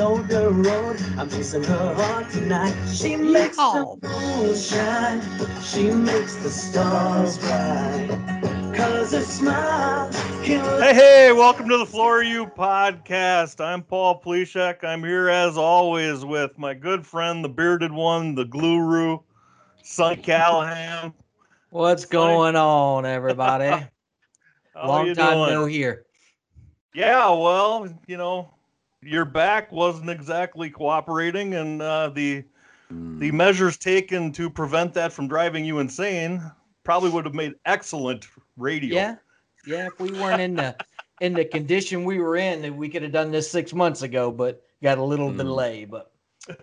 on the road. I'm chasing her heart tonight. She makes the moon shine. She makes the stars bright. Cause a smile can Hey, hey, welcome to the Floor You podcast. I'm Paul Pleshek. I'm here as always with my good friend, the bearded one, the guru, Son Callahan. What's Sonny. going on, everybody? How Long time doing? no here. Yeah, well, you know, your back wasn't exactly cooperating, and uh, the the measures taken to prevent that from driving you insane probably would have made excellent radio. Yeah, yeah. If we weren't in the in the condition we were in, then we could have done this six months ago. But got a little Mm. delay. But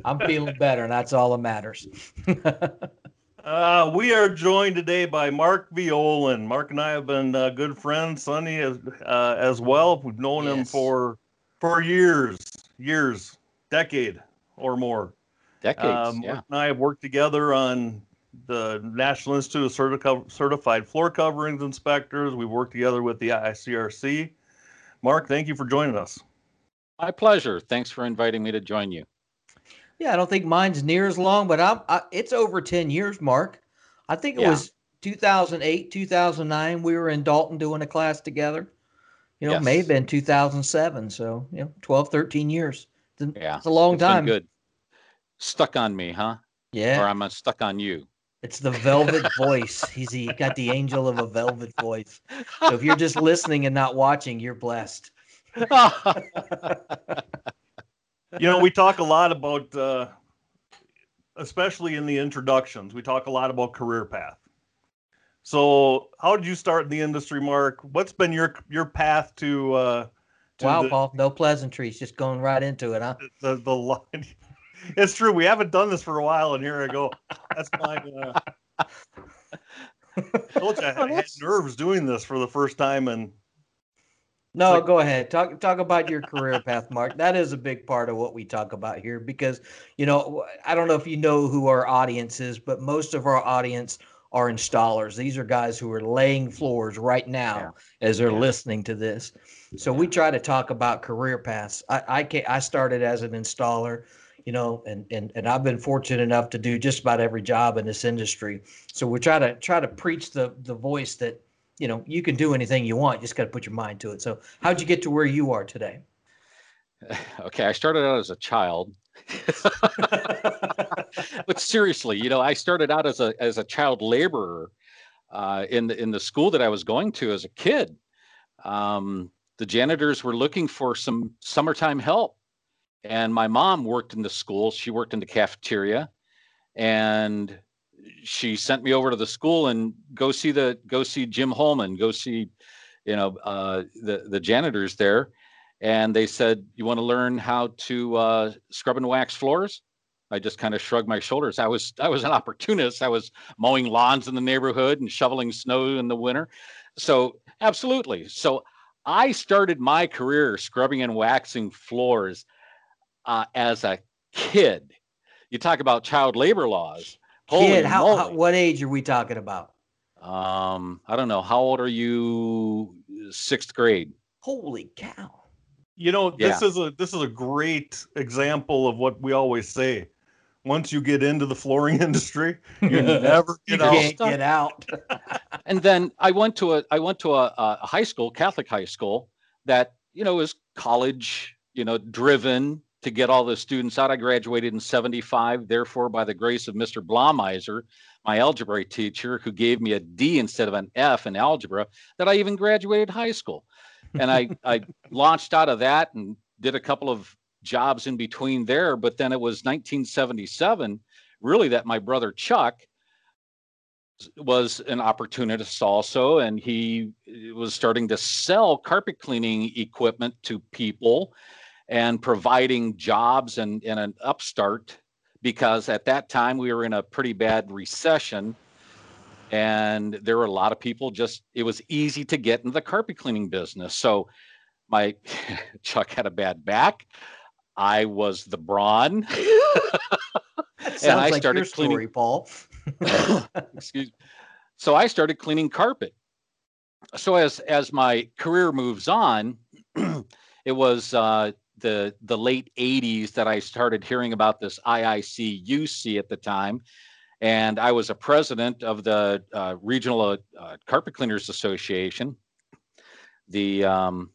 I'm feeling better, and that's all that matters. Uh, we are joined today by Mark Violand. Mark and I have been uh, good friends. Sonny as, uh, as well. We've known him for for years, years, decade or more. Decades. Um, yeah. And I have worked together on the National Institute of Certi- Certified Floor Coverings Inspectors. We've worked together with the IICRC. Mark, thank you for joining us. My pleasure. Thanks for inviting me to join you. yeah, I don't think mine's near as long, but I'm. I, it's over ten years, Mark. I think it Yeah. was 2008, 2009. We were in Dalton doing a class together. You know, may have been 2007. So you know, 12, 13 years. It's a- Yeah. it's a long It's been time. good. Stuck on me, huh? Yeah. Or I'm uh, stuck on you. It's the velvet voice. He's he got the angel of a velvet voice. So if you're just listening and not watching, you're blessed. you know, we talk a lot about, uh, especially in the introductions, we talk a lot about career path. So, how did you start in the industry, Mark? What's been your your path to uh, to Wow, the, Paul, no pleasantries, just going right into it, huh? the the line? It's true. We haven't done this for a while, and here I go. That's my. Uh, told you I had, I had nerves doing this for the first time, and No, like- go ahead. Talk talk about your career path, Mark. That is a big part of what we talk about here because you know I don't know if you know who our audience is, but most of our audience are installers. These are guys who are laying floors right now as they're Yeah. listening to this. So we try to talk about career paths. I I, ca I started as an installer, you know, and, and and I've been fortunate enough to do just about every job in this industry. So we try to try to preach the the voice that you know you can do anything you want. You just got to put your mind to it. So how'd you get to where you are today? okay, I started out as a child. but seriously, you know, I started out as a as a child laborer uh, in the in the school that I was going to as a kid. Um, the janitors were looking for some summertime help, and my mom worked in the school. She worked in the cafeteria, and she sent me over to the school and go see the go see Jim Holman, go see, you know, uh, the the janitors there and they said, "You want to learn how to uh, scrub and wax floors?" I just kind of shrugged my shoulders. I was I was an opportunist. I was mowing lawns in the neighborhood and shoveling snow in the winter. So absolutely. So I started my career scrubbing and waxing floors uh, as a kid. You talk about child labor laws. Holy Kid, how, how what age are we talking about? um, I don't know. How old are you? Sixth grade. Holy cow! You know this is a this is a great example of what we always say. Once you get into the flooring industry, you never You get out. can't get out. and then I went to a I went to a, a high school, Catholic high school, that you know is college, you know, driven to get all the students out. I graduated in '75, therefore, by the grace of Mr. Blomeiser, my algebra teacher, who gave me a D instead of an F in algebra, that I even graduated high school. And I I launched out of that and did a couple of jobs in between there. But then it was 1977, really, that my brother Chuck was an opportunist also, and he was starting to sell carpet cleaning equipment to people and providing jobs and, and an upstart because at that time we were in a pretty bad recession and there were a lot of people just it was easy to get into the carpet cleaning business so my chuck had a bad back i was the brawn and I like started your story, cleaning- Paul. excuse me. So I started cleaning carpet. So as as my career moves on, it was uh, the the late 80s that I started hearing about this IICUC at the time. And I was a president of the uh, Regional uh, Carpet Cleaners Association, the um,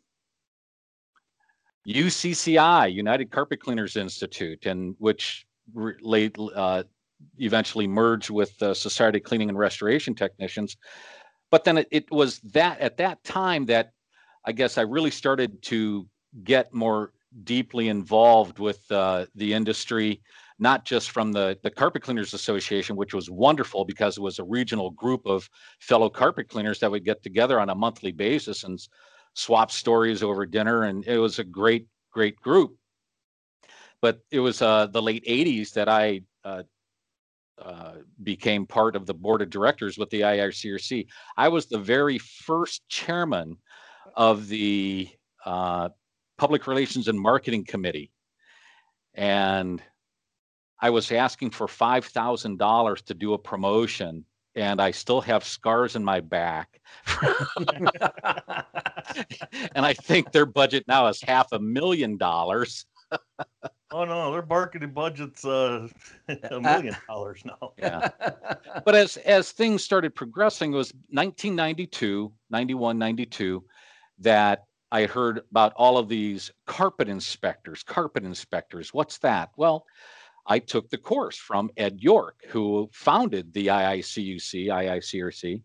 UCCI, United Carpet Cleaners Institute, and which re- late, uh, eventually merged with the Society of Cleaning and Restoration Technicians. But then it, it was that at that time that I guess I really started to get more deeply involved with uh, the industry, not just from the, the Carpet Cleaners Association, which was wonderful because it was a regional group of fellow carpet cleaners that would get together on a monthly basis and swap stories over dinner. And it was a great, great group. But it was uh, the late 80s that I uh, uh, became part of the board of directors with the IICRC. I was the very first chairman of the uh, Public Relations and Marketing Committee. And I was asking for $5,000 to do a promotion, and I still have scars in my back. and I think their budget now is half a million dollars. oh no, their marketing budget's uh, a million dollars now. Yeah. but as as things started progressing, it was 1992, 91, 92 that I heard about all of these carpet inspectors, carpet inspectors. What's that? Well, I took the course from Ed York, who founded the IICUC, IICRC.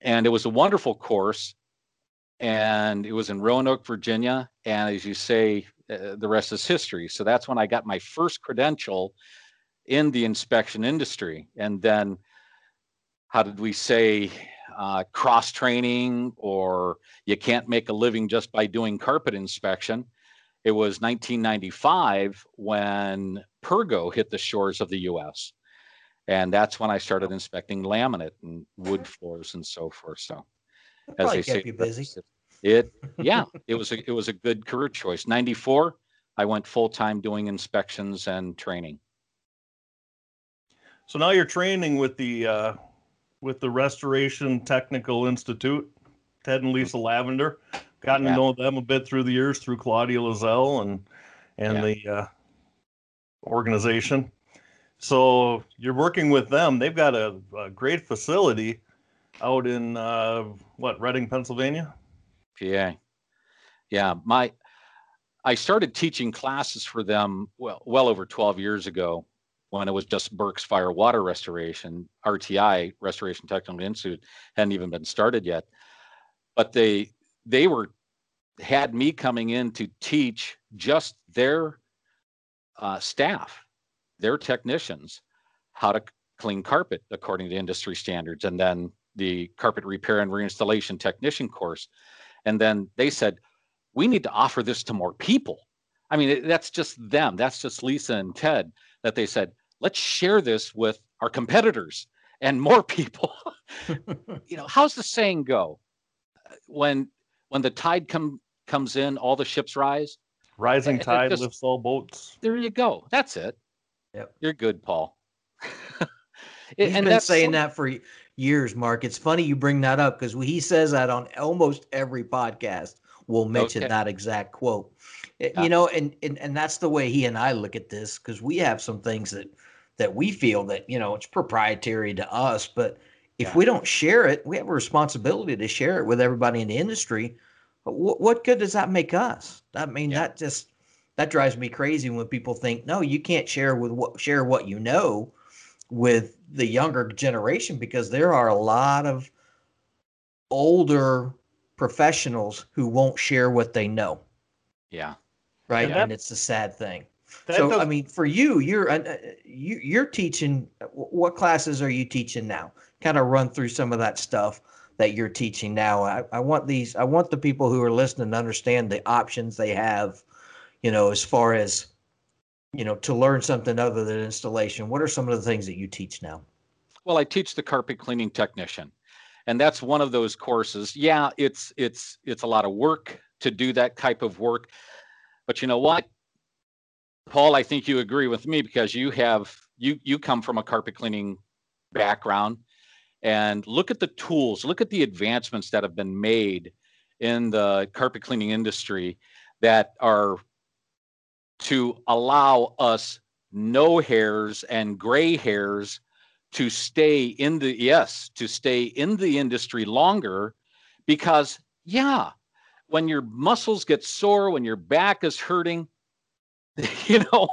And it was a wonderful course. And it was in Roanoke, Virginia. And as you say, uh, the rest is history. So that's when I got my first credential in the inspection industry. And then, how did we say, uh, cross training or you can't make a living just by doing carpet inspection. It was 1995 when Pergo hit the shores of the US. And that's when I started inspecting laminate and wood floors and so forth. So, as they say, busy. It, yeah, it was a it was a good career choice. 94, I went full time doing inspections and training. So now you're training with the uh, with the Restoration Technical Institute, Ted and Lisa Lavender. Gotten yeah. to know them a bit through the years through Claudia Lazelle and and yeah. the uh, organization. So you're working with them. They've got a, a great facility out in uh, what Reading, Pennsylvania. PA. Yeah, my I started teaching classes for them well well over 12 years ago when it was just Burke's Fire Water Restoration, RTI, Restoration Technical Institute, hadn't even been started yet. But they they were had me coming in to teach just their uh, staff, their technicians, how to clean carpet according to industry standards, and then the carpet repair and reinstallation technician course. And then they said, we need to offer this to more people. I mean, that's just them. That's just Lisa and Ted that they said, let's share this with our competitors and more people. you know, how's the saying go? When when the tide come comes in, all the ships rise. Rising tide just, lifts all boats. There you go. That's it. Yep. You're good, Paul. He's and been saying so, that for years, Mark. It's funny you bring that up because he says that on almost every podcast. We'll mention okay. that exact quote. Eh, yeah. You know, and, and and that's the way he and I look at this because we have some things that that we feel that you know it's proprietary to us but if yeah. we don't share it we have a responsibility to share it with everybody in the industry what, what good does that make us i mean yeah. that just that drives me crazy when people think no you can't share with what share what you know with the younger generation because there are a lot of older professionals who won't share what they know yeah right and, and it's a sad thing that so does... I mean, for you, you're uh, you, you're teaching. What classes are you teaching now? Kind of run through some of that stuff that you're teaching now. I, I want these. I want the people who are listening to understand the options they have. You know, as far as you know, to learn something other than installation. What are some of the things that you teach now? Well, I teach the carpet cleaning technician, and that's one of those courses. Yeah, it's it's it's a lot of work to do that type of work, but you know what? Paul, I think you agree with me because you have you you come from a carpet cleaning background and look at the tools, look at the advancements that have been made in the carpet cleaning industry that are to allow us no hairs and gray hairs to stay in the yes to stay in the industry longer because yeah when your muscles get sore when your back is hurting you know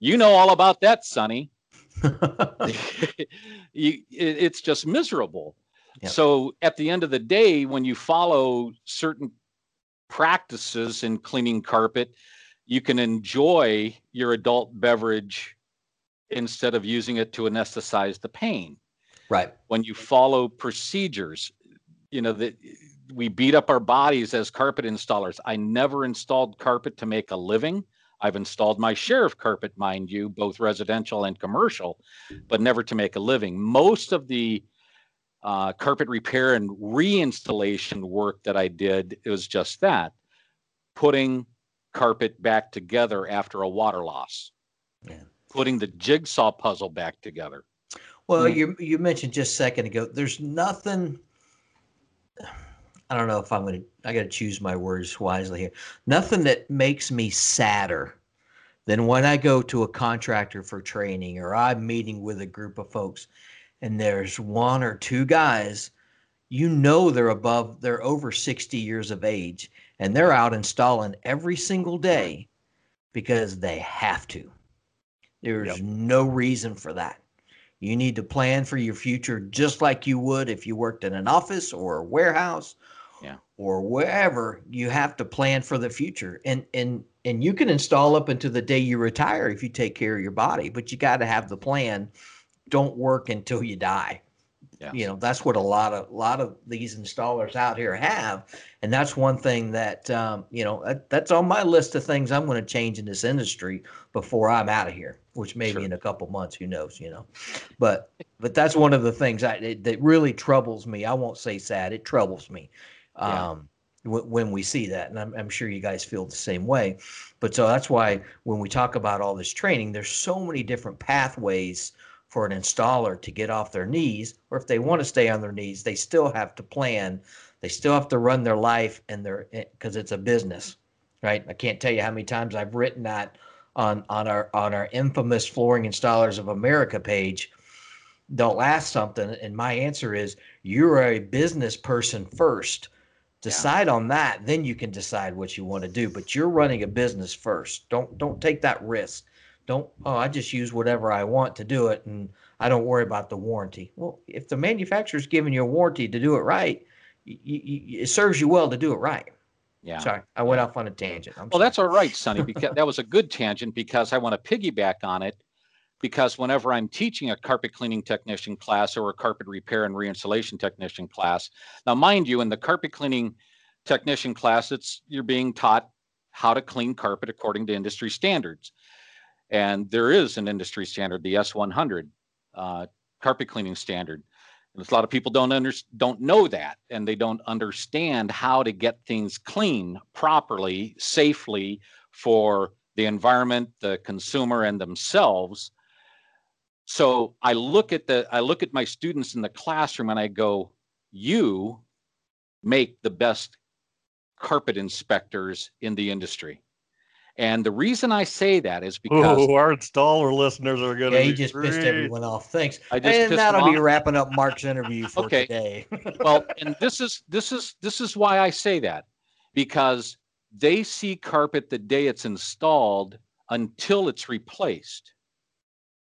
you know all about that sonny you, it, it's just miserable Yep. so at the end of the day when you follow certain practices in cleaning carpet you can enjoy your adult beverage instead of using it to anesthetize the pain right. when you follow procedures you know that we beat up our bodies as carpet installers i never installed carpet to make a living i've installed my share of carpet mind you both residential and commercial but never to make a living most of the uh, carpet repair and reinstallation work that i did it was just that putting carpet back together after a water loss Yeah. putting the jigsaw puzzle back together Well, Mm. you you mentioned just a second ago. There's nothing. I don't know if I'm gonna. I got to choose my words wisely here. Nothing that makes me sadder than when I go to a contractor for training or I'm meeting with a group of folks, and there's one or two guys. You know they're above. They're over 60 years of age, and they're out installing every single day because they have to. There's Yep. no reason for that. You need to plan for your future just like you would if you worked in an office or a warehouse Yeah. or wherever. You have to plan for the future. And and and you can install up until the day you retire if you take care of your body, but you got to have the plan. Don't work until you die. yeah You know, that's what a lot of a lot of these installers out here have. And that's one thing that um, you know, that, that's on my list of things I'm going to change in this industry before I'm out of here, which maybe Sure. in a couple months, who knows, you know. But but that's one of the things I it, that really troubles me. I won't say sad, it troubles me. Um wh- when we see that and I'm, I'm sure you guys feel the same way. But so that's why when we talk about all this training there's so many different pathways for an installer to get off their knees or if they want to stay on their knees they still have to plan. They still have to run their life and their because it's a business right? I can't tell you how many times i've written that on on our on our infamous flooring installers of america page. They'll ask something and my answer is you're a business person first decide on that then you can decide what you want to do but you're running a business first. Don't don't take that risk. Don't oh i just use whatever i want to do it and i don't worry about the warranty. Well if the manufacturer's giving you a warranty to do it right y y y- it serves you well to do it right. Yeah. Sorry i went off on a tangent. I'm Well, sorry. that's all right, Sonny, because that was a good tangent because I want to piggyback on it. Because whenever I'm teaching a carpet cleaning technician class or a carpet repair and reinstallation technician class, now mind you, in the carpet cleaning technician class, it's you're being taught how to clean carpet according to industry standards. And there is an industry standard, the S100 uh, carpet cleaning standard. And a lot of people don't under, don't know that, and they don't understand how to get things clean properly, safely for the environment, the consumer, and themselves. So I look at the I look at my students in the classroom and I go, you make the best carpet inspectors in the industry. And the reason I say that is because Oh, our installer listeners are gonna. yeah he be just pissed everyone off thanks I just and that'll be wrapping up mark's interview for Okay. today well and this is this is this is why i say that because they see carpet the day it's installed until it's replaced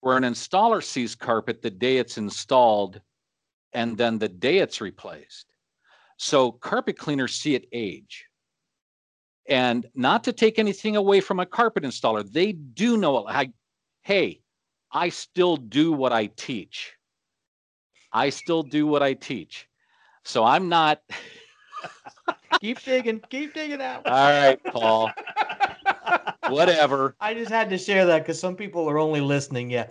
where an installer sees carpet the day it's installed and then the day it's replaced. So carpet cleaners see it age. And not to take anything away from a carpet installer they do know I, hey i still do what i teach. I still do what i teach. So i'm not keep digging keep digging out all right paul whatever I just had to share that because some people are only listening. Yeah,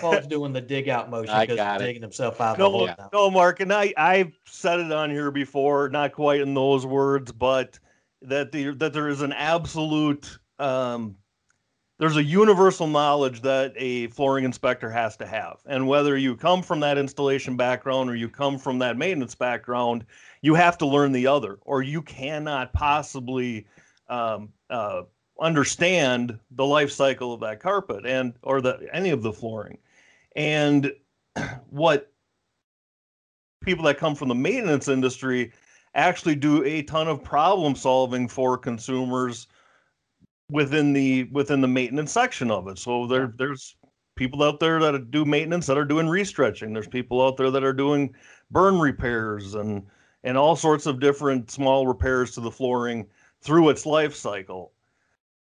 Paul's doing the dig out motion because he's it. digging himself out. the No, hole Yeah. now. no, Mark, and I I've said it on here before, not quite in those words, but that the that there is an absolute um, there's a universal knowledge that a flooring inspector has to have, and whether you come from that installation background or you come from that maintenance background, you have to learn the other, or you cannot possibly um, uh, understand the life cycle of that carpet and or the any of the flooring. And what people that come from the maintenance industry actually do a ton of problem solving for consumers within the within the maintenance section of it. So there there's people out there that do maintenance that are doing restretching. There's people out there that are doing burn repairs and and all sorts of different small repairs to the flooring through its life cycle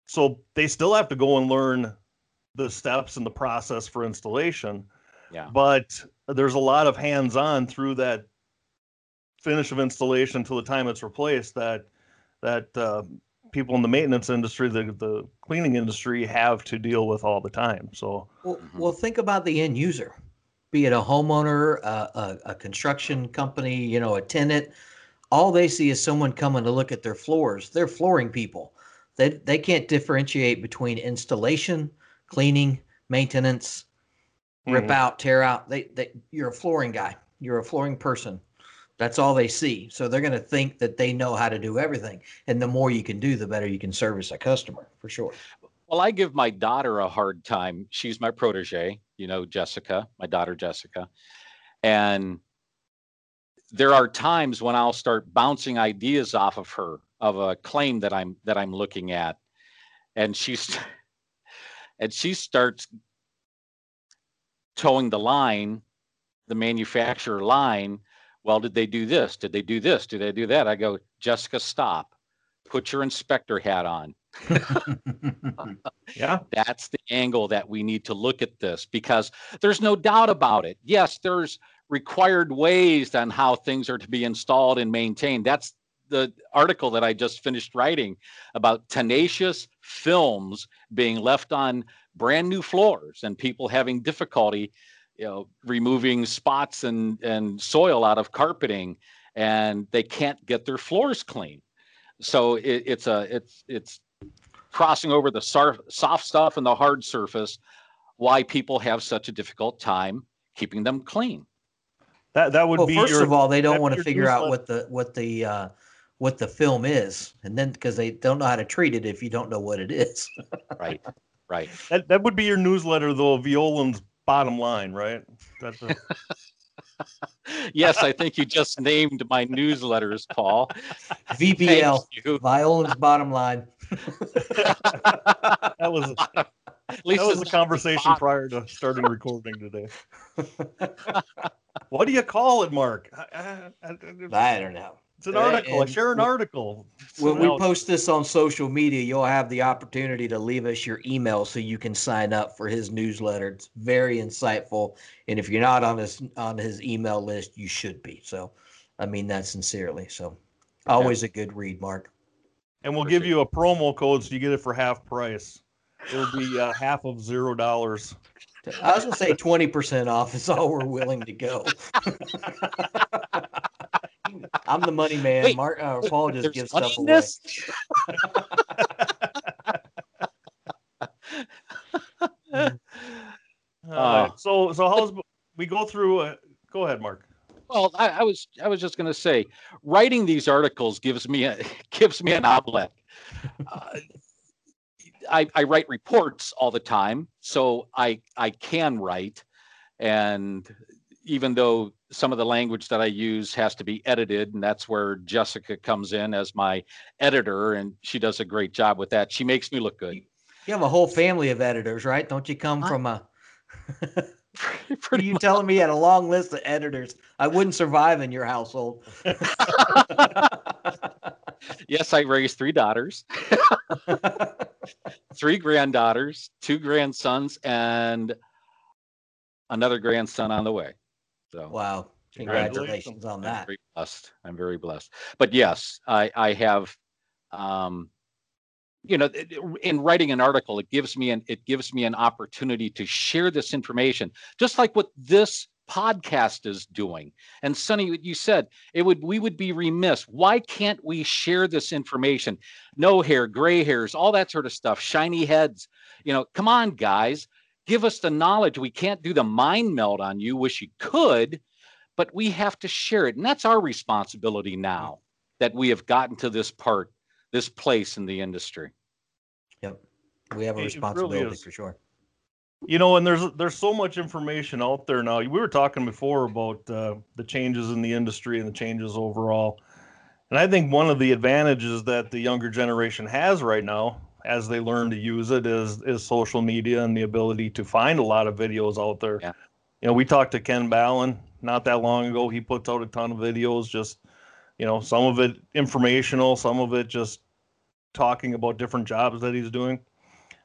so they still have to go and learn the steps and the process for installation. Yeah. But there's a lot of hands-on through that finish of installation till the time it's replaced that that uh, people in the maintenance industry, the the cleaning industry, have to deal with all the time. So Well, Mhm. well, think about the end user, be it a homeowner, uh, a, a construction company, you know, a tenant. All they see is someone coming to look at their floors. They're flooring people. They they can't differentiate between installation, cleaning, maintenance, rip Mhm. out, tear out. They they you're a flooring guy. You're a flooring person. That's all they see. So they're going to think that they know how to do everything. And the more you can do, the better you can service a customer, for sure. Well, I give my daughter a hard time. She's my protege, you know, Jessica, my daughter Jessica. And there are times when I'll start bouncing ideas off of her of a claim that I'm that I'm looking at. And she's and she starts toeing the line, the manufacturer line. Well, did they do this? Did they do this? Did they do that? I go, Jessica, stop. Put your inspector hat on yeah, that's the angle that we need to look at this because there's no doubt about it. Yes, there's required ways on how things are to be installed and maintained. That's the article that I just finished writing about tenacious films being left on brand new floors and people having difficulty, you know, removing spots and and soil out of carpeting and they can't get their floors clean. So it, it's a it's it's crossing over the sar- soft stuff and the hard surface why people have such a difficult time keeping them clean that that would well, be first your, of all, they don't want to your figure out what the what the uh, what the film is, and then because they don't know how to treat it if you don't know what it is. right right that, that would be your newsletter though, Violand's bottom line, right? That's a, yes i think you just named my newsletters paul VBL, Violand's bottom line. that was At least that was it's the conversation bottom. prior to starting recording today. what do you call it, Mark? I- I- I- I don't know. It's an article. I And share an article. When we post this on social media, you'll have the opportunity to leave us your email so you can sign up for his newsletter. It's very insightful, and if you're not on his on his email list, you should be. So, I mean that sincerely. So, always a good read, Mark. and we'll give you a promo code so you get it for half price. It'll be uh, half of zero dollars. I was gonna say twenty percent off is all we're willing to go. I'm the money man. Wait, Mark uh, Paul just There's gives money stuff away. this? All right. So so how's we go through? Uh, go ahead, Mark. Well, I, I was I was just going to say, writing these articles gives me a gives me an outlet. Uh, I, I write reports all the time, so I I can write, and even though some of the language that I use has to be edited, and that's where Jessica comes in as my editor, and she does a great job with that. She makes me look good. You have a whole family of editors, right? Don't you come I- from a? Are Pretty you much. telling me you had a long list of editors? I wouldn't survive in your household. yes, I raised three daughters. three granddaughters, two grandsons, and another grandson on the way. So wow! Congratulations. On I'm that. very blessed. I'm very blessed. But yes, I I have, um, you know, in writing an article, it gives me an it gives me an opportunity to share this information, just like what this podcast is doing. And Sonny, you said it would we would be remiss. Why can't we share this information? No hair, gray hairs, all that sort of stuff, shiny heads. You know, come on, guys, give us the knowledge. We can't do the mind meld on you. Wish you could, but we have to share it, and that's our responsibility now that we have gotten to this part, this place in the industry. Yep. We have a It- it really responsibility for sure. You know, and there's there's so much information out there now. We were talking before about uh, the changes in the industry and the changes overall, and I think one of the advantages that the younger generation has right now, as they learn to use it, is is social media and the ability to find a lot of videos out there. Yeah. You know, we talked to Ken Ballin not that long ago. He puts out a ton of videos, just you know, some of it informational, some of it just talking about different jobs that he's doing.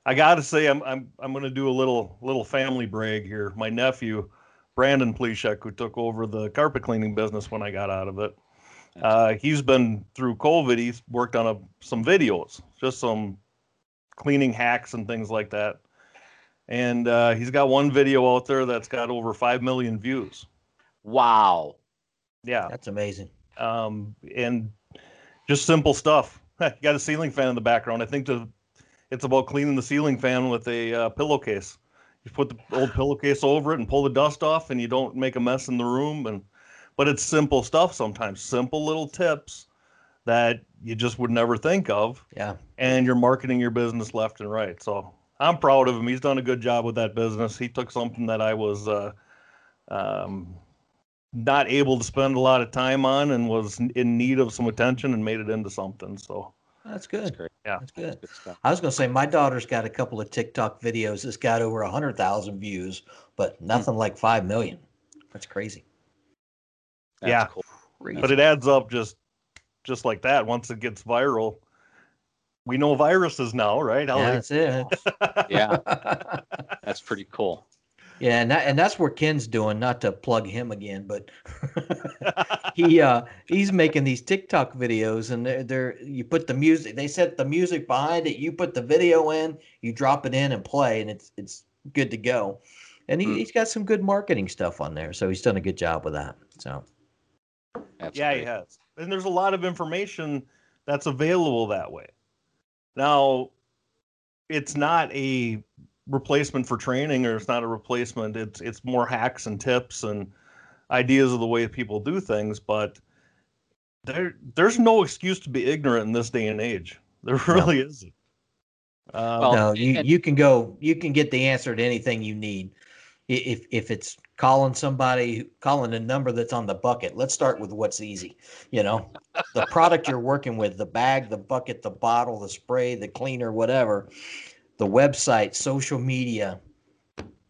I got to say, I'm I'm I'm going to do a little little family brag here. My nephew, Brandon Pleshek, who took over the carpet cleaning business when I got out of it, uh, he's been through COVID. He's worked on a, some videos, just some cleaning hacks and things like that. And uh, he's got one video out there that's got over five million views. Wow. Yeah, That's amazing. um, and just simple stuff. you got a ceiling fan in the background. I think the it's about cleaning the ceiling fan with a uh, pillowcase. You put the old pillowcase over it and pull the dust off, and you don't make a mess in the room. And but it's simple stuff sometimes, simple little tips that you just would never think of, Yeah. and you're marketing your business left and right. So I'm proud of him. He's done a good job with that business. He took something that I was uh, um, not able to spend a lot of time on and was in need of some attention and made it into something. So That's That's good. great. Yeah. That's good. Good stuff. I was going to say my daughter's got a couple of TikTok videos that's got over a hundred thousand views, but nothing like five million. That's crazy. That's Yeah. Cool. Crazy. but it adds up just just like that once it gets viral we know viruses now right How yeah, they- that's it. Yeah. That's pretty cool. yeah, and that, and that's where Ken's doing. Not to plug him again, but he uh he's making these TikTok videos, and they're, they're you put the music. They set the music behind it. You put the video in, you drop it in and play, and it's it's good to go. And he, Hmm. he's got some good marketing stuff on there, so he's done a good job with that. So That's yeah great. he has and there's a lot of information that's available that way now it's not a replacement for training or it's not a replacement it's it's more hacks and tips and ideas of the way people do things but there there's no excuse to be ignorant in this day and age there really isn't um, Well, no, you you can go. You can get the answer to anything you need. If if it's calling somebody, calling a number that's on the bucket. Let's start with what's easy. You know, the product you're working with, the bag, the bucket, the bottle, the spray, the cleaner, whatever. The website, social media,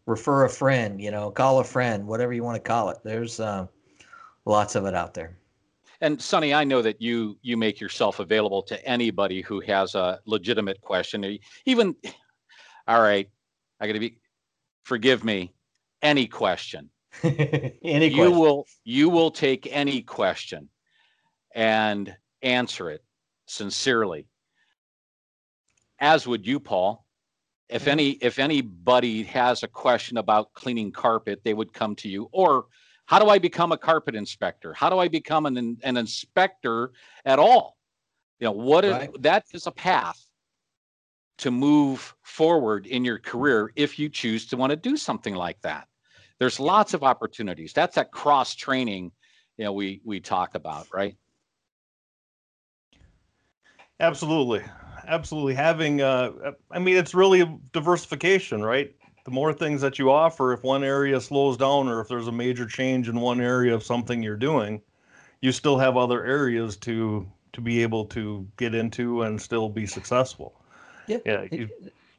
refer a friend. You know, call a friend, whatever you want to call it. There's uh, lots of it out there. And Sonny, I know that you you make yourself available to anybody who has a legitimate question. Even, all right, I got to be, forgive me, any question. Any you question? will you will take any question and answer it sincerely. As would you, Paul. If any if anybody has a question about cleaning carpet, they would come to you. Or how do I become a carpet inspector? How do I become an an inspector at all? You know, what is Right. that is a path to move forward in your career if you choose to want to do something like that. There's lots of opportunities. That's that cross training, you know, we we talk about, right? Absolutely. Absolutely. Having, uh, I mean, it's really a diversification, right? The more things that you offer, if one area slows down or if there's a major change in one area of something you're doing, you still have other areas to to be able to get into and still be successful. Yeah. Yeah. You,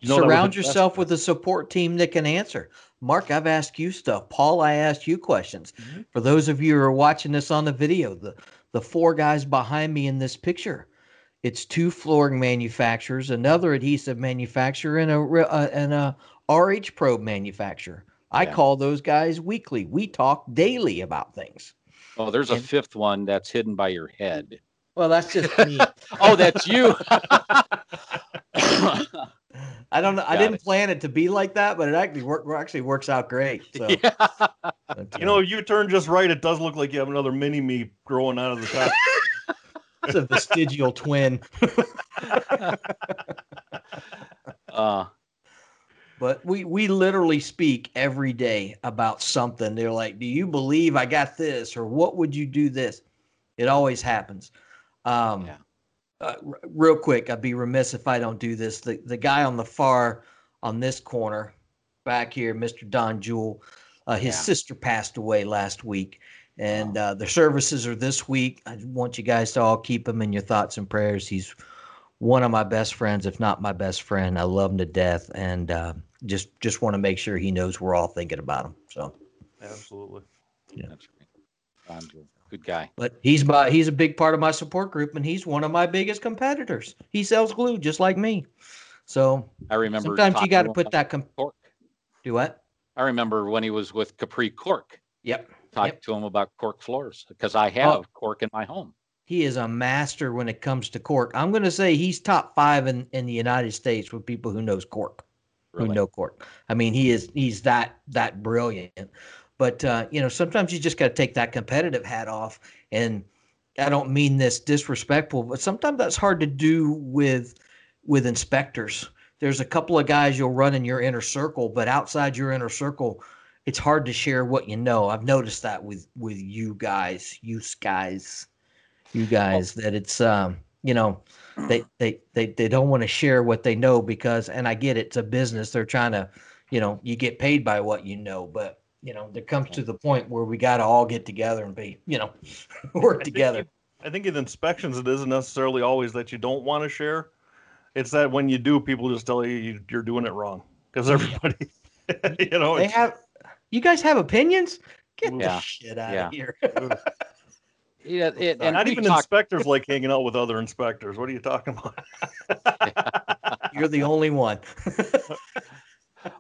you know Surround yourself with a support team that can answer. Mark, I've asked you stuff. Paul, I asked you questions. Mhm. For those of you who are watching this on the video, the, the four guys behind me in this picture, it's two flooring manufacturers, another adhesive manufacturer, and a, uh, and a RH probe manufacturer. I Yeah. call those guys weekly. We talk daily about things. Oh, there's a fifth one that's hidden by your head. Well, that's just me. Oh, that's you. I don't know. I didn't it. plan it to be like that, but it actually work, actually works out great. So, yeah. You uh, know, if you turn just right, it does look like you have another mini me growing out of the top. it's a vestigial twin. Uh, But we we literally speak every day about something. They're like, "Do you believe I got this?" or "What would you do this?" It always happens. Um, Yeah. Uh, r- real quick, I'd be remiss if I don't do this. The the guy on the far on this corner back here, Mr. Don Jewell, uh, his Yeah. sister passed away last week, and uh, the services are this week. I want you guys to all keep him in your thoughts and prayers. He's one of my best friends, if not my best friend. I love him to death, and uh, just just want to make sure he knows we're all thinking about him. So, Absolutely. yeah, That's great. Good guy. but he's my he's a big part of my support group, and he's one of my biggest competitors. He sells glue just like me. So I remember. sometimes you got to put that com- Cork. do what? I remember when he was with Capri Cork. Yep. Talked Yep. to him about cork floors because I oh. have cork in my home. He is a master when it comes to cork. I'm going to say he's top five in, in the United States with people who knows cork, Really. who know cork. I mean, he is he's that that brilliant. But uh, you know, sometimes you just got to take that competitive hat off. And I don't mean this disrespectful, but sometimes that's hard to do with with inspectors. There's a couple of guys you'll run in your inner circle, but outside your inner circle, it's hard to share what you know. I've noticed that with with you guys, you guys, you guys, that it's um, you know, they they they they don't want to share what they know because, and I get it, it's a business. They're trying to, you know, you get paid by what you know, but you know, there comes to the point where we got to all get together and be, you know, work I together. you- I think in inspections, it isn't necessarily always that you don't want to share. It's that when you do, people just tell you, you you're doing it wrong because everybody, you know, They have, you guys have opinions? Get Yeah. the shit out Yeah. of here. Yeah, it, and not even talked- inspectors like hanging out with other inspectors. What are you talking about? You're the only one.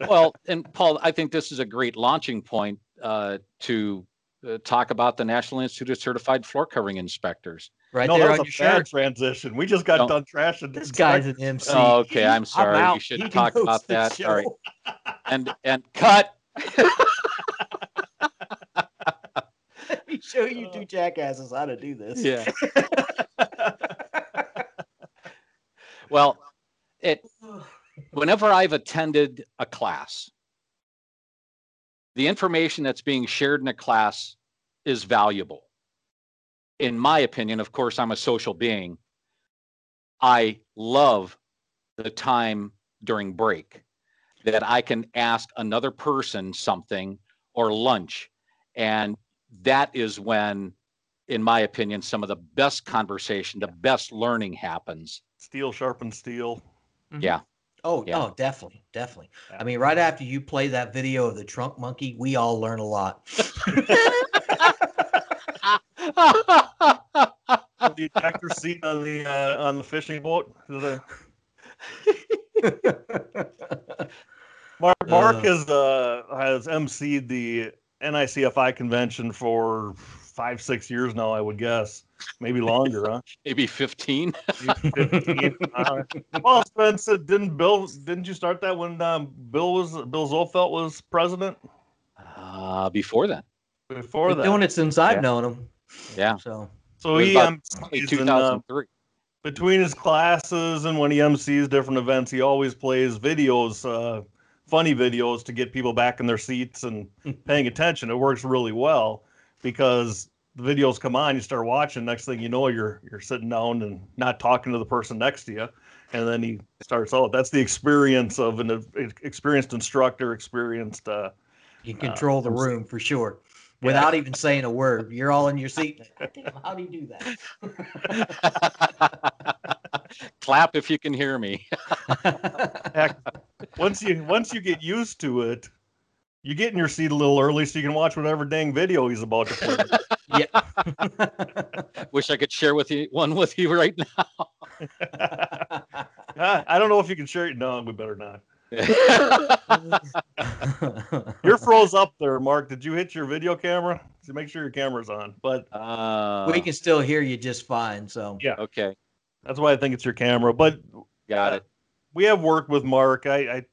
Well, and Paul, I think this is a great launching point uh, to uh, talk about the National Institute of Certified Floor Covering Inspectors. right no, there that on your a bad shirt. transition. We just got No. done trashing This guy's an inspectors. MC. Oh, okay, I'm sorry. We out. should He talk about the that. All right. show. And and cut. Let me show you two jackasses how to do this. Yeah. well, it whenever I've attended a class, the information that's being shared in a class is valuable. In my opinion, of course, I'm a social being. I love the time during break that I can ask another person something or lunch. And that is when, in my opinion, some of the best conversation, the best learning happens. Steel sharpens steel. Mm-hmm. Yeah. Oh, Yeah. oh, definitely, definitely. Yeah. I mean, right after you play that video of the trunk monkey, we all learn a lot. the ejector seat on the uh, on the fishing boat. The- Mark Mark Uh. has uh, has emceed the NICFI convention for five six years now. I would guess, maybe longer, huh? Maybe 15. Maybe 15. Uh, well, Spence, uh, didn't Bill? Didn't you start that when um, Bill was Bill Zolfelt was president? Uh, before that. Before Been that, doing it since I've Yeah. known him. Yeah. So so he about um, in, uh, 2003. between his classes and when he MCs different events, he always plays videos, uh, funny videos to get people back in their seats and paying attention. It works really well because the videos come on, you start watching. Next thing you know, you're you're sitting down and not talking to the person next to you, and then he starts out. That's the experience of an uh, experienced instructor, experienced. Uh, you can control the room for sure. Without even saying a word, you're all in your seat. Damn, how do you do that? Clap if you can hear me. heck, once you once you get used to it, you get in your seat a little early so you can watch whatever dang video he's about to play. Yeah. Wish I could share with you one with you right now. I I don't know if you can share it. No, we better not. You're froze up there, Mark. Did you hit your video camera? So make sure your camera's on. But uh, we can still hear you just fine. So Yeah. Okay, that's why I think it's your camera. But got it. we have worked with Mark. I, I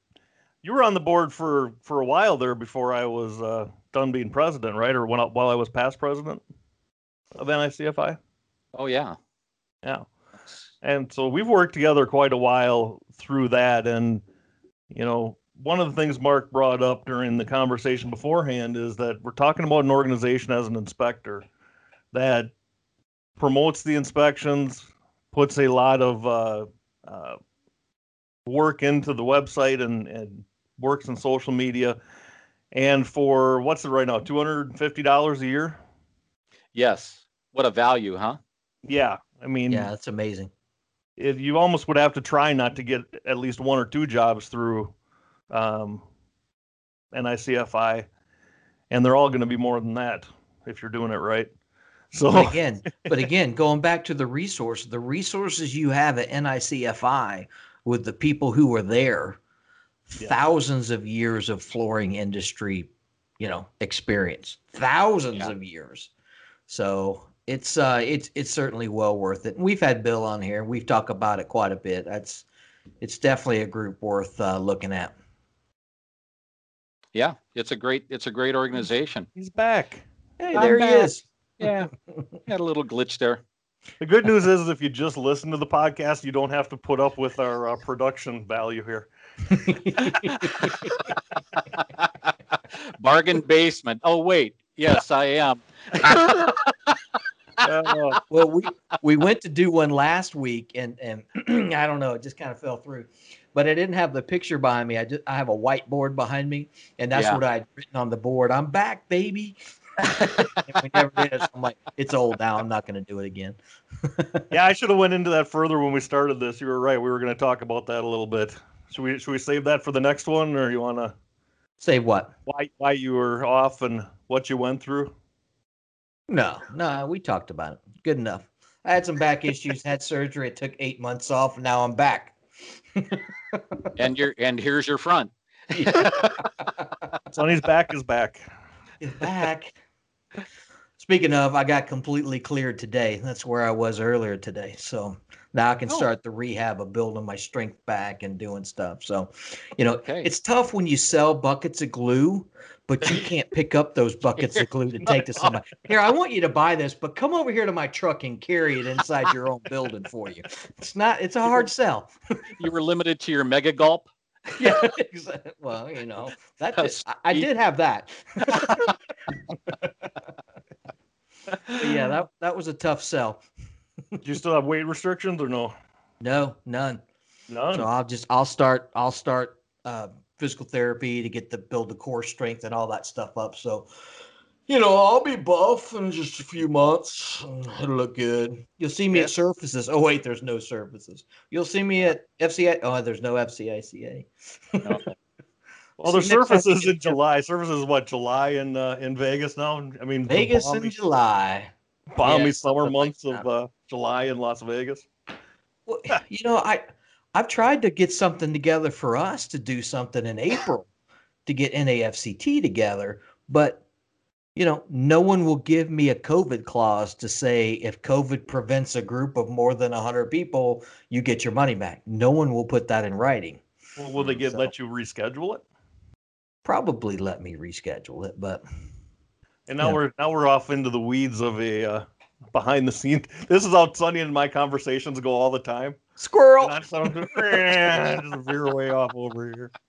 you were on the board for for a while there before I was uh, done being president, right? Or when I, while I was past president of NICFI. Oh yeah. Yeah. And so we've worked together quite a while through that. And, you know, one of the things Mark brought up during the conversation beforehand is that we're talking about an organization as an inspector that promotes the inspections, puts a lot of uh, uh, work into the website and, and works in social media. And for what's it right now, two hundred and fifty dollars a year? Yes. What a value, huh? Yeah, I mean, Yeah, that's amazing. it, you almost would have to try not to get at least one or two jobs through um, NICFI, and they're all going to be more than that if you're doing it right. So But again, but again, going back to the resource, the resources you have at NICFI with the people who are there, Yeah. thousands of years of flooring industry, you know, experience, thousands Yeah. of years. So it's uh it's it's certainly well worth it. And we've had Bill on here. We've talked about it quite a bit. That's it's definitely a group worth uh, looking at. Yeah, it's a great it's a great organization. he's back. Hey, I'm there he back. is. Yeah. Had a little glitch there. The good news is, if you just listen to the podcast, you don't have to put up with our uh, production value here. Bargain basement. Oh wait, yes, I am. Uh, well, we we went to do one last week, and and I don't know, it just kind of fell through. But I didn't have the picture behind me. I just I have a whiteboard behind me, and that's Yeah. what I'd written on the board. I'm back, baby. we never did it. So I'm like, it's old now. I'm not going to do it again. yeah, I should have went into that further when we started this. You were right. We were going to talk about that a little bit. Should we? Should we save that for the next one, or you want to Say what? why why you were off and what you went through? No, no, we talked about it. Good enough. I had some back issues, had surgery. It took eight months off, and now I'm back. And your and here's your front. Sonny's back is back. is back. Speaking of, I got completely cleared today. That's where I was earlier today. So now I can Oh. start the rehab of building my strength back and doing stuff. So, you know, Okay. it's tough when you sell buckets of glue, but you can't pick up those buckets of glue to take to somebody. Here, I want you to buy this, but come over here to my truck and carry it inside your own building for you. It's not, it's a hard sell. You were limited to your mega gulp. Yeah. exactly. Well, you know, that did, I, I did have that. Yeah, that that was a tough sell. Do you still have weight restrictions or no? No, none. None. So I'll just I'll start I'll start uh, physical therapy to get the build the core strength and all that stuff up. So, you know, I'll be buff in just a few months. It'll look good. You'll see me Yeah. at surfaces. Oh wait, there's no surfaces. You'll see me at FCA. Oh, there's no FCICA. well, there's See, next time surfaces in July. Surfaces what July in uh, in Vegas now. I mean, Vegas in July. Balmy Yeah, summer something like months of uh, July in Las Vegas. Well, you know, I I've tried to get something together for us to do something in April to get NAFCT together, but you know, no one will give me a COVID clause to say if COVID prevents a group of more than 100 people, you get your money back. No one will put that in writing. Well, will they get So- let you reschedule it? Probably let me reschedule it, but And now Yeah. we're now we're off into the weeds of a uh, behind the scenes. This is how Sonny and my conversations go all the time. squirrel. And I sound just veer way off over here.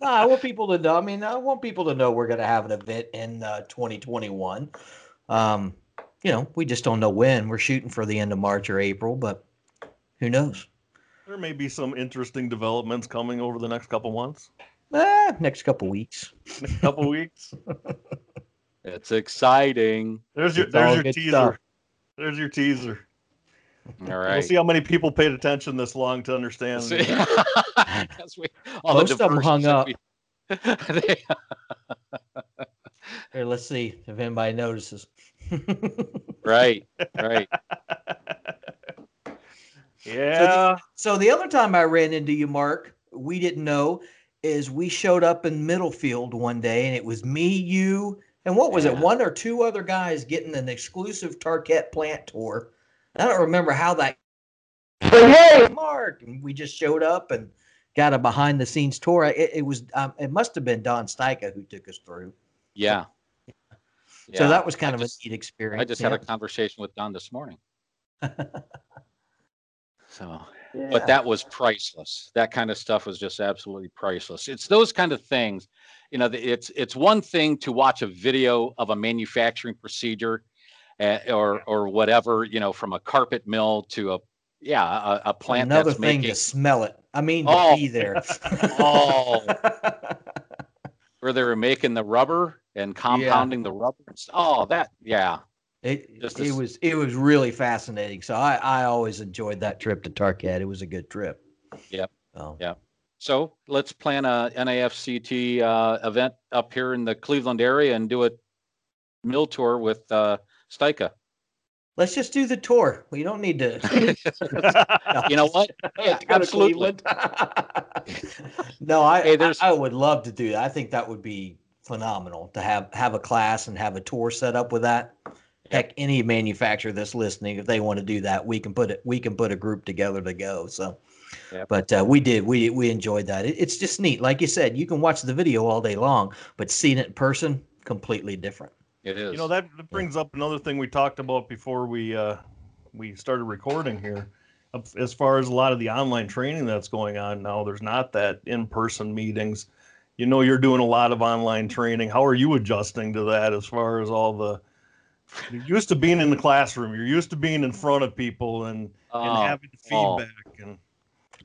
No, I want people to know. I mean, I want people to know we're going to have an event in uh, 2021. Um, you know, we just don't know when. We're shooting for the end of March or April, but who knows? There may be some interesting developments coming over the next couple months, Ah, next couple weeks. next couple weeks. It's exciting. There's your It's there's your teaser. stuff. There's your teaser. All right. We'll see how many people paid attention this long to understand. See? 'Cause we- all the Most of them hung up. we- They- Here, let's see if anybody notices. right, right. yeah. so the other time I ran into you, Mark, we didn't know is we showed up in Middlefield one day and it was me, you, and what was it? One or two other guys getting an exclusive Tarkett plant tour. I don't remember how that. But hey, Mark, and we just showed up and got a behind the scenes tour. It, it was um, it must have been Don Styka who took us through. Yeah. So Yeah. that was kind I of just- a neat experience. I just had a conversation with Don this morning. So, Yeah. but that was priceless. That kind of stuff was just absolutely priceless. It's those kind of things, you know. It's it's one thing to watch a video of a manufacturing procedure, uh, or or whatever, you know, from a carpet mill to a yeah, a, a plant Another that's thing making to smell it. I mean, to Oh. be there. Oh. where they were making the rubber and compounding the rubber. Oh, that yeah. It, Just it as- was it was really fascinating. So I, I always enjoyed that trip to Tarkett. It was a good trip. Yep. Oh. Yeah. So let's plan a NAFCT uh, event up here in the Cleveland area and do a mill tour with uh, Stika. Let's just do the tour. We don't need to. You know what? Yeah, go to absolutely. Cleveland. no, I, Hey, I I would love to do that. I think that would be phenomenal to have have a class and have a tour set up with that. Heck, any manufacturer that's listening, if they want to do that, we can put it. We can put a group together to go. So, Yep. but uh, we did. We we enjoyed that. It, it's just neat. Like you said, you can watch the video all day long, but seeing it in person, completely different. It is. You know that, that brings up another thing we talked about before we uh, we started recording here. As far as a lot of the online training that's going on now, there's not that in-person meetings. You know, you're doing a lot of online training. How are you adjusting to that? As far as all the you're used to being in the classroom, you're used to being in front of people and and Oh, having oh. feedback and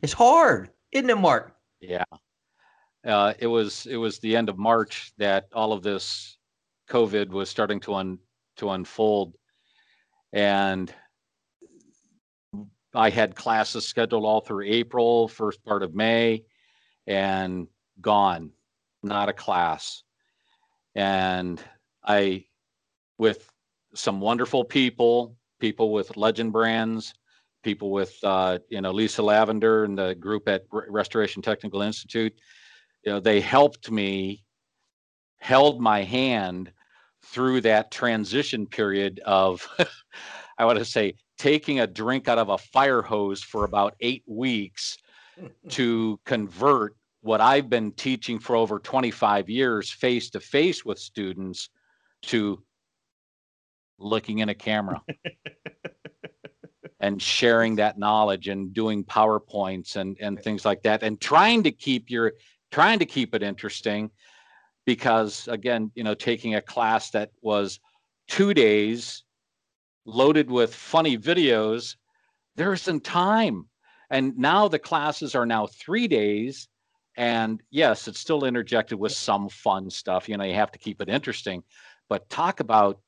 It's hard, isn't it, Mark? Yeah. Uh, it was it was the end of March that all of this COVID was starting to un, to unfold, and I had classes scheduled all through April, first part of May, and gone, not a class. And I, with some wonderful people, people with legend brands, people with uh, you know Lisa Lavender and the group at Re- Restoration Technical Institute. You know, they helped me, held my hand through that transition period of, I want to say, taking a drink out of a fire hose for about eight weeks to convert what I've been teaching for over 25 years face to face with students to looking in a camera and sharing that knowledge and doing powerpoints and and things like that and trying to keep your trying to keep it interesting. Because again you know taking a class that was two days loaded with funny videos there isn't time. And now the classes are now three days and yes it's still interjected with some fun stuff. You know you have to keep it interesting. But talk about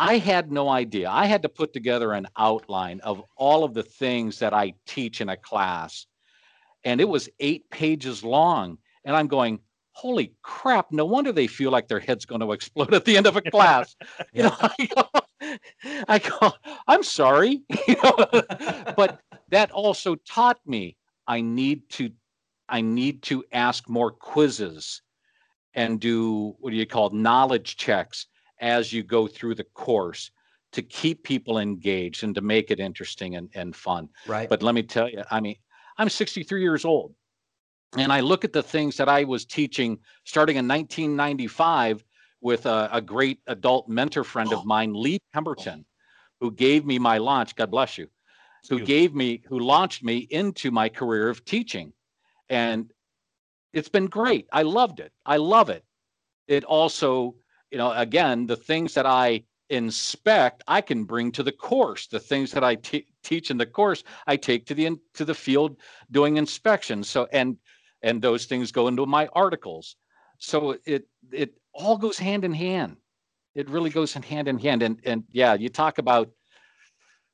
I had no idea. I had to put together an outline of all of the things that I teach in a class. And it was eight pages long. And I'm going, holy crap, no wonder they feel like their head's going to explode at the end of a class. you know, I go, I go, I'm sorry. you know, but that also taught me I need to I need to ask more quizzes and do what do you call knowledge checks as you go through the course to keep people engaged and to make it interesting and, and fun. Right. But let me tell you, I mean, I'm 63 years old. And I look at the things that I was teaching starting in 1995 with a, a great adult mentor friend of mine, Lee Pemberton, who gave me my launch, God bless you, who gave me, who launched me into my career of teaching. And it's been great. I loved it. I love it. It also, you know, again, the things that I inspect, I can bring to the course. The things that I teach in the course, I take to the in, to the field doing inspections. So and and those things go into my articles. So it it all goes hand in hand. It really goes in hand in hand. And and yeah, you talk about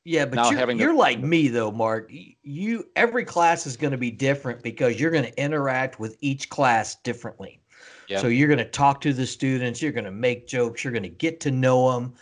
Yeah, but you're, you're like me though, Mark. You every class is going to be different because you're going to interact with each class differently. Yeah. So you're going to talk to the students, you're going to make jokes, you're going to get to know them.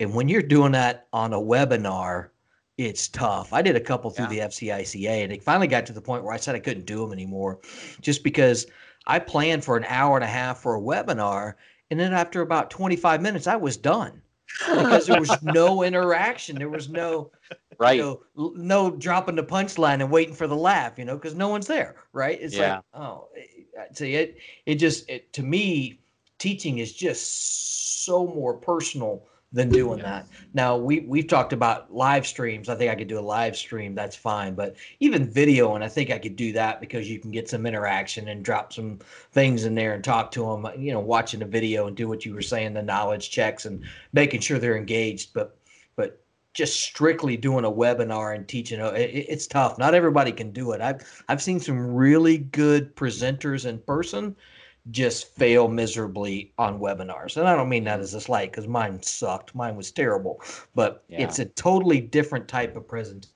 And when you're doing that on a webinar, it's tough. I did a couple through the FCICA and it finally got to the point where I said I couldn't do them anymore just because I planned for an hour and a half for a webinar. And then after about 25 minutes, I was done because there was no interaction. There was no, right. you know, no dropping the punchline and waiting for the laugh, you know, because no one's there, right? It's Yeah. like, oh, I see it. It just, it, to me, teaching is just so more personal than doing Yeah. that. Now we we've talked about live streams. I think I could do a live stream. That's fine. But even video, and I think I could do that because you can get some interaction and drop some things in there and talk to them. You know, watching the video and do what you were saying, the knowledge checks and making sure they're engaged. But but just strictly doing a webinar and teaching uh, it, it's tough not everybody can do it i've i've seen some really good presenters in person just fail miserably on webinars and i don't mean that as a slight because mine sucked mine was terrible but Yeah. it's a totally different type of presentation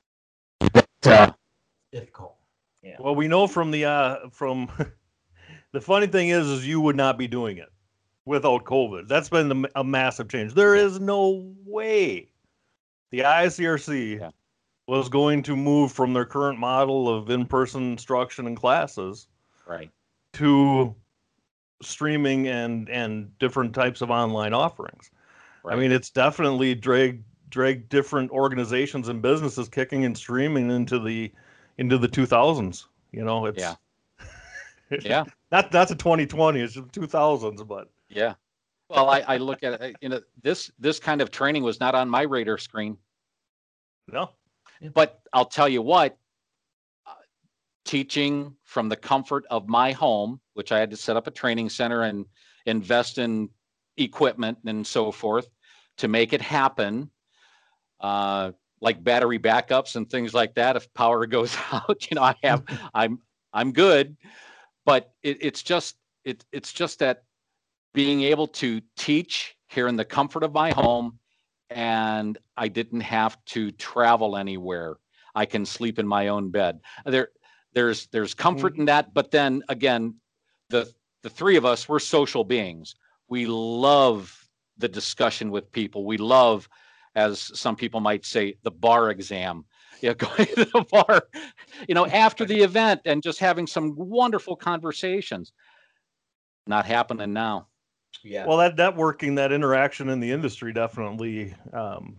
Uh, difficult yeah Well, we know from the uh from the funny thing is is you would not be doing it without COVID. That's been the, a massive change. There is no way the IICRC Yeah. was going to move from their current model of in-person instruction and classes right. to streaming and and different types of online offerings. I mean, it's definitely dragged dragged different organizations and businesses kicking and streaming into the into the 2000s. You know, it's Yeah. Yeah. not not to 2020, it's just 2000s, but Yeah. Well, I, I look at it, you know, this, this kind of training was not on my radar screen, no, but I'll tell you what, teaching from the comfort of my home, which I had to set up a training center and invest in equipment and so forth to make it happen. Uh, like battery backups and things like that. If power goes out, you know, I have, I'm, I'm good. But it, it's just, it, it's just that being able to teach here in the comfort of my home and I didn't have to travel anywhere. I can sleep in my own bed. There, there's, there's comfort in that. But then again, the, the three of us, we're social beings. We love the discussion with people. We love, as some people might say, the bar exam. Yeah, going to the bar, you know, after the event and just having some wonderful conversations. Not happening now. yeah well, that networking, that interaction in the industry, definitely um,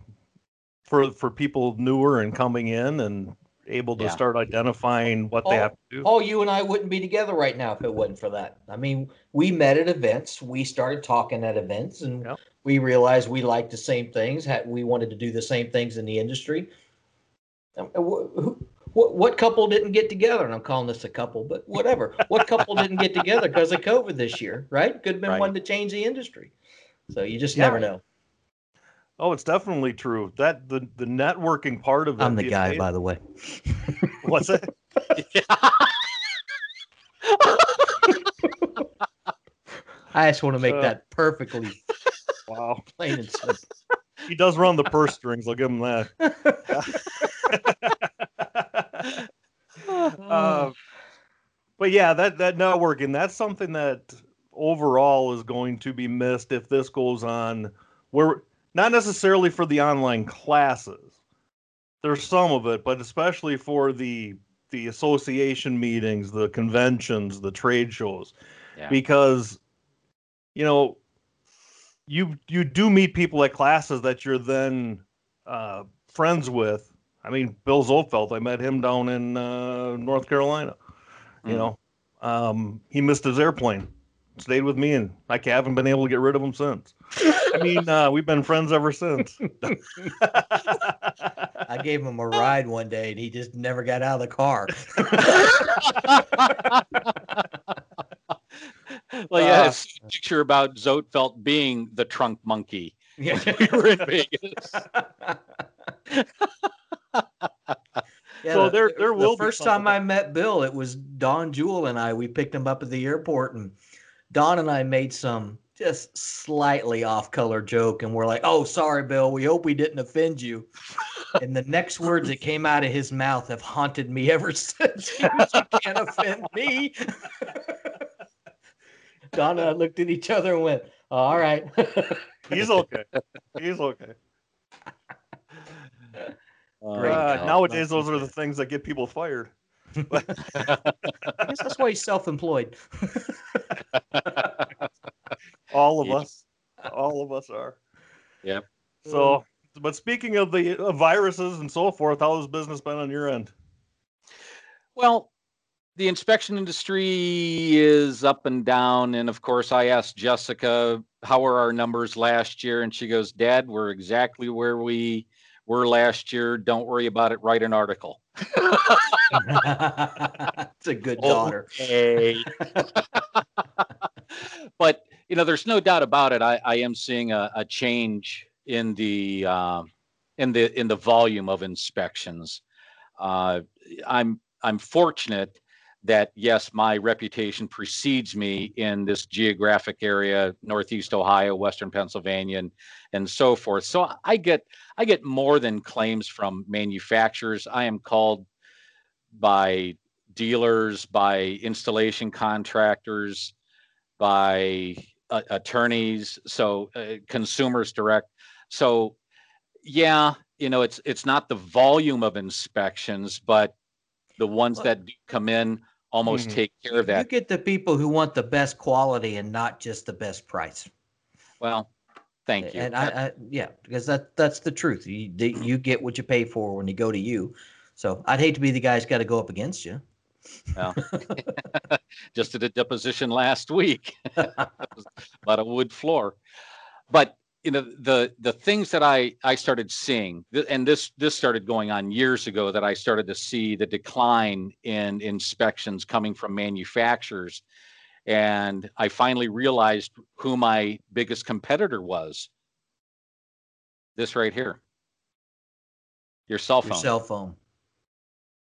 for for people newer and coming in and able to Yeah. start identifying what they Oh, have to do. Oh, you and I wouldn't be together right now if it wasn't for that. I mean, we met at events. We started talking at events, and Yep. we realized we liked the same things. Had we wanted to do the same things in the industry. Wh- who- What what couple didn't get together? And I'm calling this a couple, but whatever. What couple didn't get together because of COVID this year? Right? Could have been Right. one to change the industry. So you just Yeah. never know. Oh, it's definitely true. That the the networking part of it. I'm the guy, ama- by the way. What's that? I just want to make Uh, that perfectly Wow, plain and simple. he does run the purse strings. I'll give him that. Uh, but yeah, that that networking that's something that overall is going to be missed if this goes on. Where not necessarily for the online classes, there's some of it, but especially for the the association meetings, the conventions, the trade shows, Yeah. because you know you you do meet people at classes that you're then uh, friends with. I mean, Bill Zolfeld, I met him down in uh, North Carolina. You Mm. know, um, he missed his airplane, stayed with me, and I haven't been able to get rid of him since. I mean, uh, we've been friends ever since. I gave him a ride one day and he just never got out of the car. well, yeah, Uh, it's a picture about Zoetfeld being the trunk monkey. Yeah. We were in Vegas. Yeah, So the- there- the- there will The first something time I met Bill, it was Don Jewell and I. We picked him up at the airport, and Don and I made some just slightly off-color joke, and we're like, "Oh, sorry, Bill. We hope we didn't offend you." and the next words that came out of his mouth have haunted me ever since. He you can't offend me. Don and I looked at each other and went, "All right." He's okay. He's okay. Great. Uh, nowadays, those are the things that get people fired. I guess that's why he's self-employed. All of Yeah. us, all of us are. Yep. So, but speaking of the uh, viruses and so forth, how has business been on your end? Well, the inspection industry is up and down. And of course, I asked Jessica, how are our numbers last year? And she goes, Dad, we're exactly where we were last year. Don't worry about it. Write an article. It's a good daughter. Okay. but, you know, there's no doubt about it. I, I am seeing a, a change in the, um, in the in the volume of inspections. Uh, I'm I'm fortunate that yes, my reputation precedes me in this geographic area, Northeast Ohio, Western Pennsylvania, and, and so forth. So I get I get more than claims from manufacturers. I am called by dealers, by installation contractors, by uh, attorneys, so uh, consumers direct. So yeah, you know, it's it's not the volume of inspections, but the ones that do come in almost Mhm. take care of that. You get the people who want the best quality and not just the best price. Well, thank you. And I, I yeah, because that that's the truth. You the, you get what you pay for when you go to you. So I'd hate to be the guy's got to go up against you. Well, just did a deposition last week about a wood floor. But you know the the things that I I started seeing, and this this started going on years ago that I started to see the decline in inspections coming from manufacturers, and I finally realized who my biggest competitor was. This right here, your cell phone Your cell phone.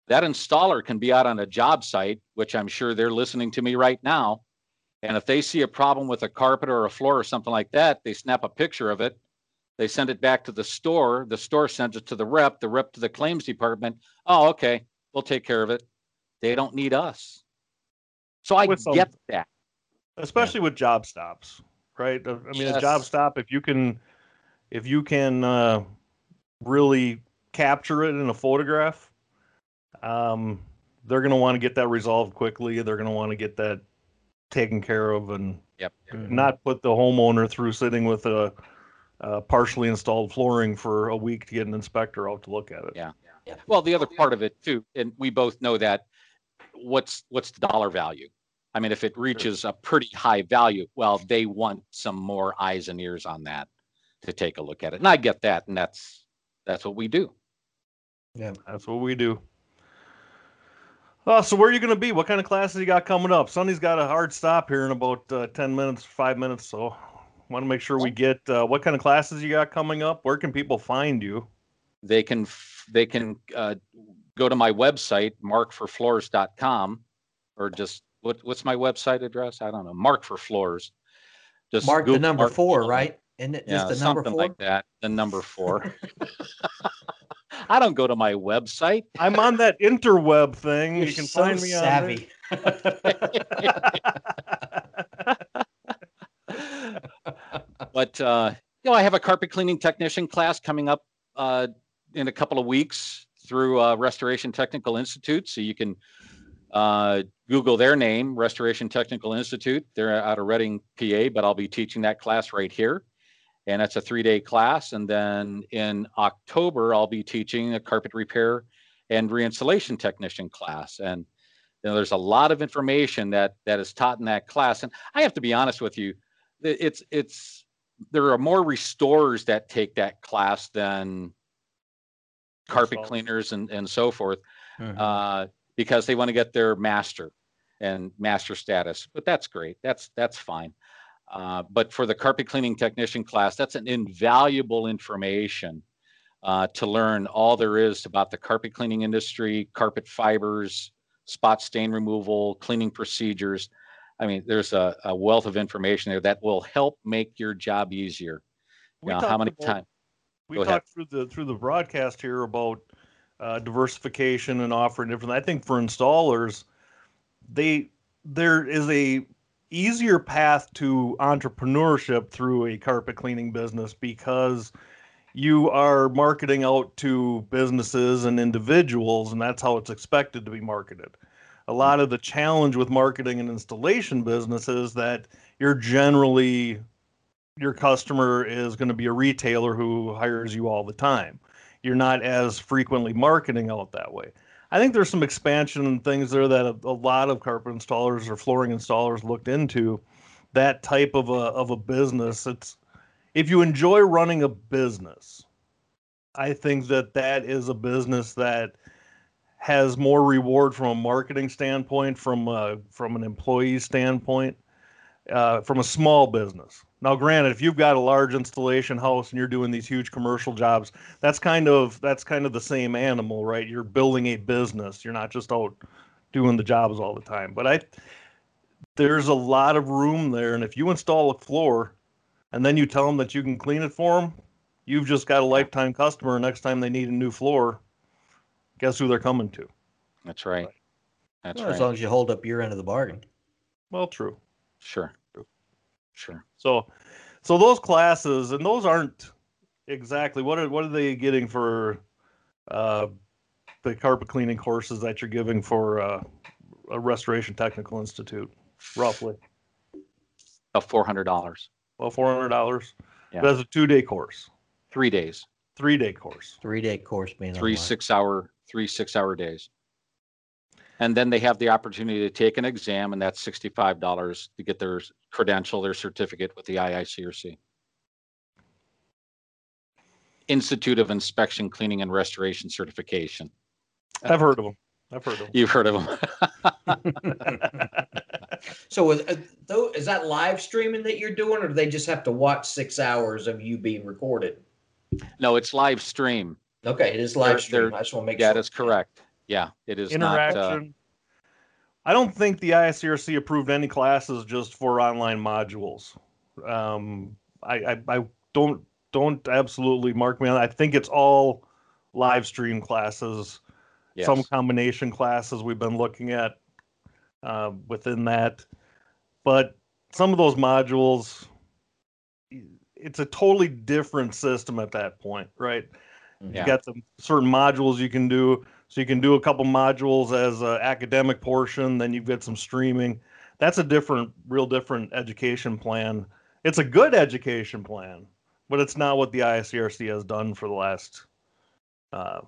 that installer can be out on a job site, which I'm sure they're listening to me right now. And if they see a problem with a carpet or a floor or something like that, they snap a picture of it. They send it back to the store. The store sends it to the rep, the rep to the claims department. Oh, okay, we'll take care of it. They don't need us. So I With some- get that. especially with job stops, right? I mean, a job stop if you can, if you can uh, really capture it in a photograph, um, they're going to want to get that resolved quickly. They're going to want to get that taken care of and Yep. Mm-hmm. not put the homeowner through sitting with a, a partially installed flooring for a week to get an inspector out to look at it. Yeah. Well, the other part of it too, and we both know that what's what's the dollar value? I mean, if it reaches a pretty high value, well, they want some more eyes and ears on that to take a look at it. And I get that, and that's that's what we do. Yeah. That's what we do. Oh, so where are you going to be? What kind of classes you got coming up? Sonny's got a hard stop here in about uh, 10 minutes, five minutes. So want to make sure we get uh, what kind of classes you got coming up. Where can people find you? They can f- they can uh, go to my website markforfloors.com or just what what's my website address? I don't know. Mark for Floors. Just Mark the number Mark four, Floors. right? Isn't it Yeah, just the number something four? like that. The number four. I don't go to my website. I'm on that interweb thing. You're you can so find me on savvy. but uh, you know, I have a carpet cleaning technician class coming up uh, in a couple of weeks through uh, Restoration Technical Institute. So you can uh, Google their name, Restoration Technical Institute. They're out of Reading, PA, but I'll be teaching that class right here. And that's a three day class. And then in October, I'll be teaching a carpet repair and reinstallation technician class. And you know, there's a lot of information that that is taught in that class. And I have to be honest with you, it's it's there are more restorers that take that class than carpet cleaners and and so forth Mhm. uh, because they want to get their master and master status. But that's great. That's that's fine. Uh, but for the carpet cleaning technician class, that's an invaluable information uh, to learn all there is about the carpet cleaning industry, carpet fibers, spot stain removal, cleaning procedures. I mean, there's a, a wealth of information there that will help make your job easier. We Now, how many times? We Go ahead. talked through the through the broadcast here about uh, diversification and offering different. I think for installers, they there is a easier path to entrepreneurship through a carpet cleaning business because you are marketing out to businesses and individuals, and that's how it's expected to be marketed. A lot of the challenge with marketing and installation business is that you're generally your customer is going to be a retailer who hires you all the time. You're not as frequently marketing out that way. I think there's some expansion and things there that a, a lot of carpet installers or flooring installers looked into. That type of a of a business. It's if you enjoy running a business, I think that that is a business that has more reward from a marketing standpoint, from a, from an employee standpoint, uh, from a small business. Now, granted, if you've got a large installation house and you're doing these huge commercial jobs, that's kind of that's kind of the same animal, right? You're building a business. You're not just out doing the jobs all the time. But I there's a lot of room there, and if you install a floor and then you tell them that you can clean it for them, you've just got a lifetime customer. Next time they need a new floor, guess who they're coming to? That's right. That's Well, As long as you hold up your end of the bargain. Well, true. Sure. Sure. So, so those classes and those aren't exactly what are what are they getting for uh, the carpet cleaning courses that you're giving for uh, a Restoration Technical Institute, roughly? About four hundred dollars. Well, four hundred dollars. Yeah. That's a two day course, Three days. three day course. Three day course being Three online. six hour three six hour days. And then they have the opportunity to take an exam, and that's sixty five dollars to get their credential, their certificate with the IICRC. Institute of Inspection, Cleaning, and Restoration Certification. I've heard of them. I've heard of them. You've heard of them. So is, uh, is that live streaming that you're doing, or do they just have to watch six hours of you being recorded? no, it's live stream. Okay, it is They're- live stream. they're- I just want to make Yeah, sure. that's correct. Yeah, it is not. Uh, Interaction. I don't think the IICRC approved any classes just for online modules. Um, I, I, I don't don't absolutely mark me on. I think it's all live stream classes. some combination classes we've been looking at uh, within that. But some of those modules, it's a totally different system at that point, right? Yeah. You got some certain modules you can do. So you can do a couple modules as an academic portion, then you've got some streaming. That's a different, real different education plan. It's a good education plan, but it's not what the IICRC has done for the last uh,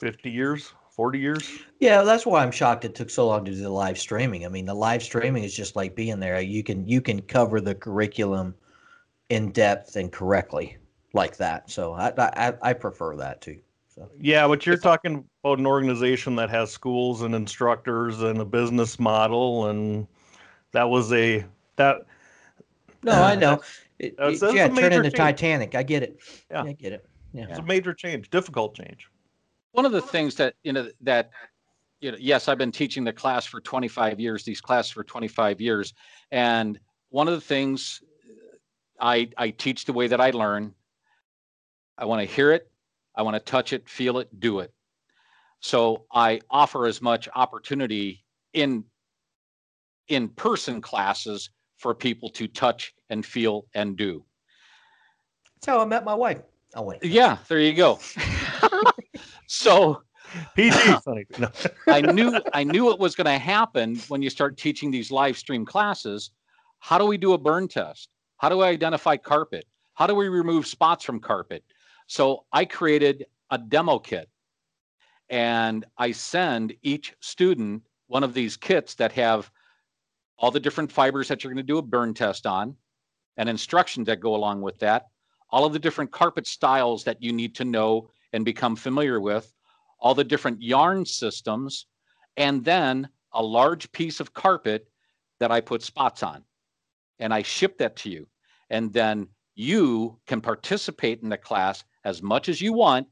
50 years, 40 years. Yeah, that's why I'm shocked it took so long to do the live streaming. I mean, the live streaming is just like being there. You can you can cover the curriculum in depth and correctly like that. So I I, I prefer that too. So Yeah, but you're talking about an organization that has schools and instructors and a business model, and that was a that no, I know. It, That's- it- that's yeah, turn major into change. Titanic. I get it. Yeah. I get it. Yeah. it's a major change, difficult change. one of the things that you know that you know yes i've been teaching the class for 25 years these classes for 25 years and one of the things i i teach the way that i learn i want to hear it i want to touch it feel it do it so i offer as much opportunity in in person classes for people to touch and feel and do That's how I met my wife. Oh wait. yeah there you go so PG, I knew I knew it was going to happen when you start teaching these live stream classes. How do we do a burn test? How do I identify carpet? How do we remove spots from carpet? So I created a demo kit and I send each student one of these kits that have all the different fibers that you're going to do a burn test on and instructions that go along with that, all of the different carpet styles that you need to know and become familiar with, all the different yarn systems, and then a large piece of carpet that I put spots on. And I ship that to you. And then you can participate in the class as much as you want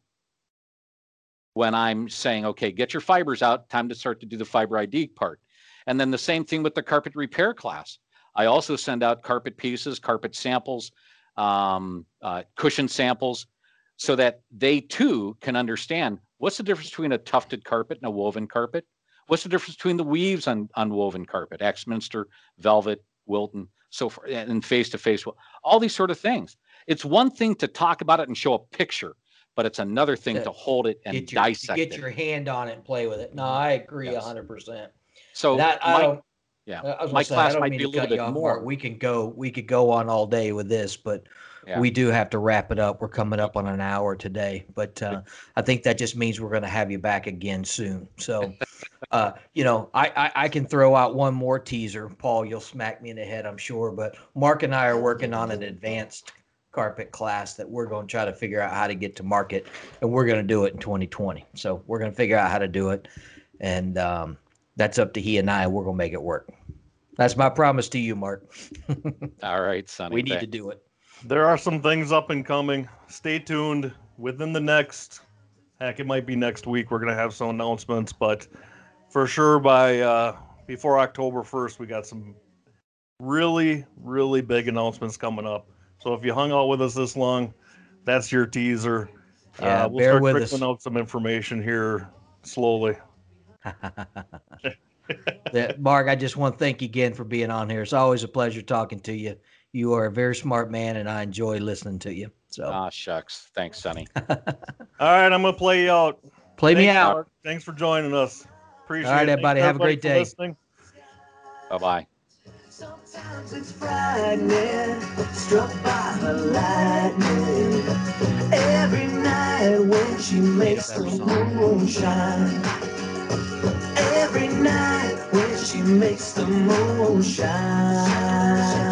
when I'm saying, okay, get your fibers out, time to start to do the fiber ID part. And then the same thing with the carpet repair class. I also send out carpet pieces, carpet samples, um, uh, cushion samples, so that they too can understand what's the difference between a tufted carpet and a woven carpet. What's the difference between the weaves on, on woven carpet, Axminster, velvet, Wilton, so forth, and face to face, all these sort of things. It's one thing to talk about it and show a picture, but it's another thing Yeah. to hold it and Get your, dissect get it. your hand on it and play with it. No, I agree a Yes. hundred percent. so That I my- don't. yeah, I was my say, I class might be a little bit more. We could go. We could go on all day with this, but Yeah. we do have to wrap it up. We're coming up on an hour today, but uh, I think that just means we're going to have you back again soon. So, uh, you know, I, I I can throw out one more teaser. Paul, you'll smack me in the head, I'm sure. But Mark and I are working on an advanced carpet class that we're going to try to figure out how to get to market, and we're going to do it in 2020. So we're going to figure out how to do it, and um, that's up to he and I. We're going to make it work. That's my promise to you, Mark. All right, Sonny. we need Thank- to do it. There are some things up and coming. Stay tuned. Within the next, heck, it might be next week. We're gonna have some announcements, but for sure by uh, before October first, we got some really, really big announcements coming up. So if you hung out with us this long, that's your teaser. Yeah, uh, we'll bear start with us. trickling out some information here slowly. That Mark, I just want to thank you again for being on here. It's always a pleasure talking to you. You are a very smart man, and I enjoy listening to you. So Ah, shucks. Thanks, Sonny. All right, I'm gonna play you out. play me out. Mark. Thanks for joining us. Appreciate it. Thanks, everybody. Have a great day. Bye bye. Sometimes it's frightening, struck by the lightning. Every night when she makes the moon shine. Every night when she makes the moon shine.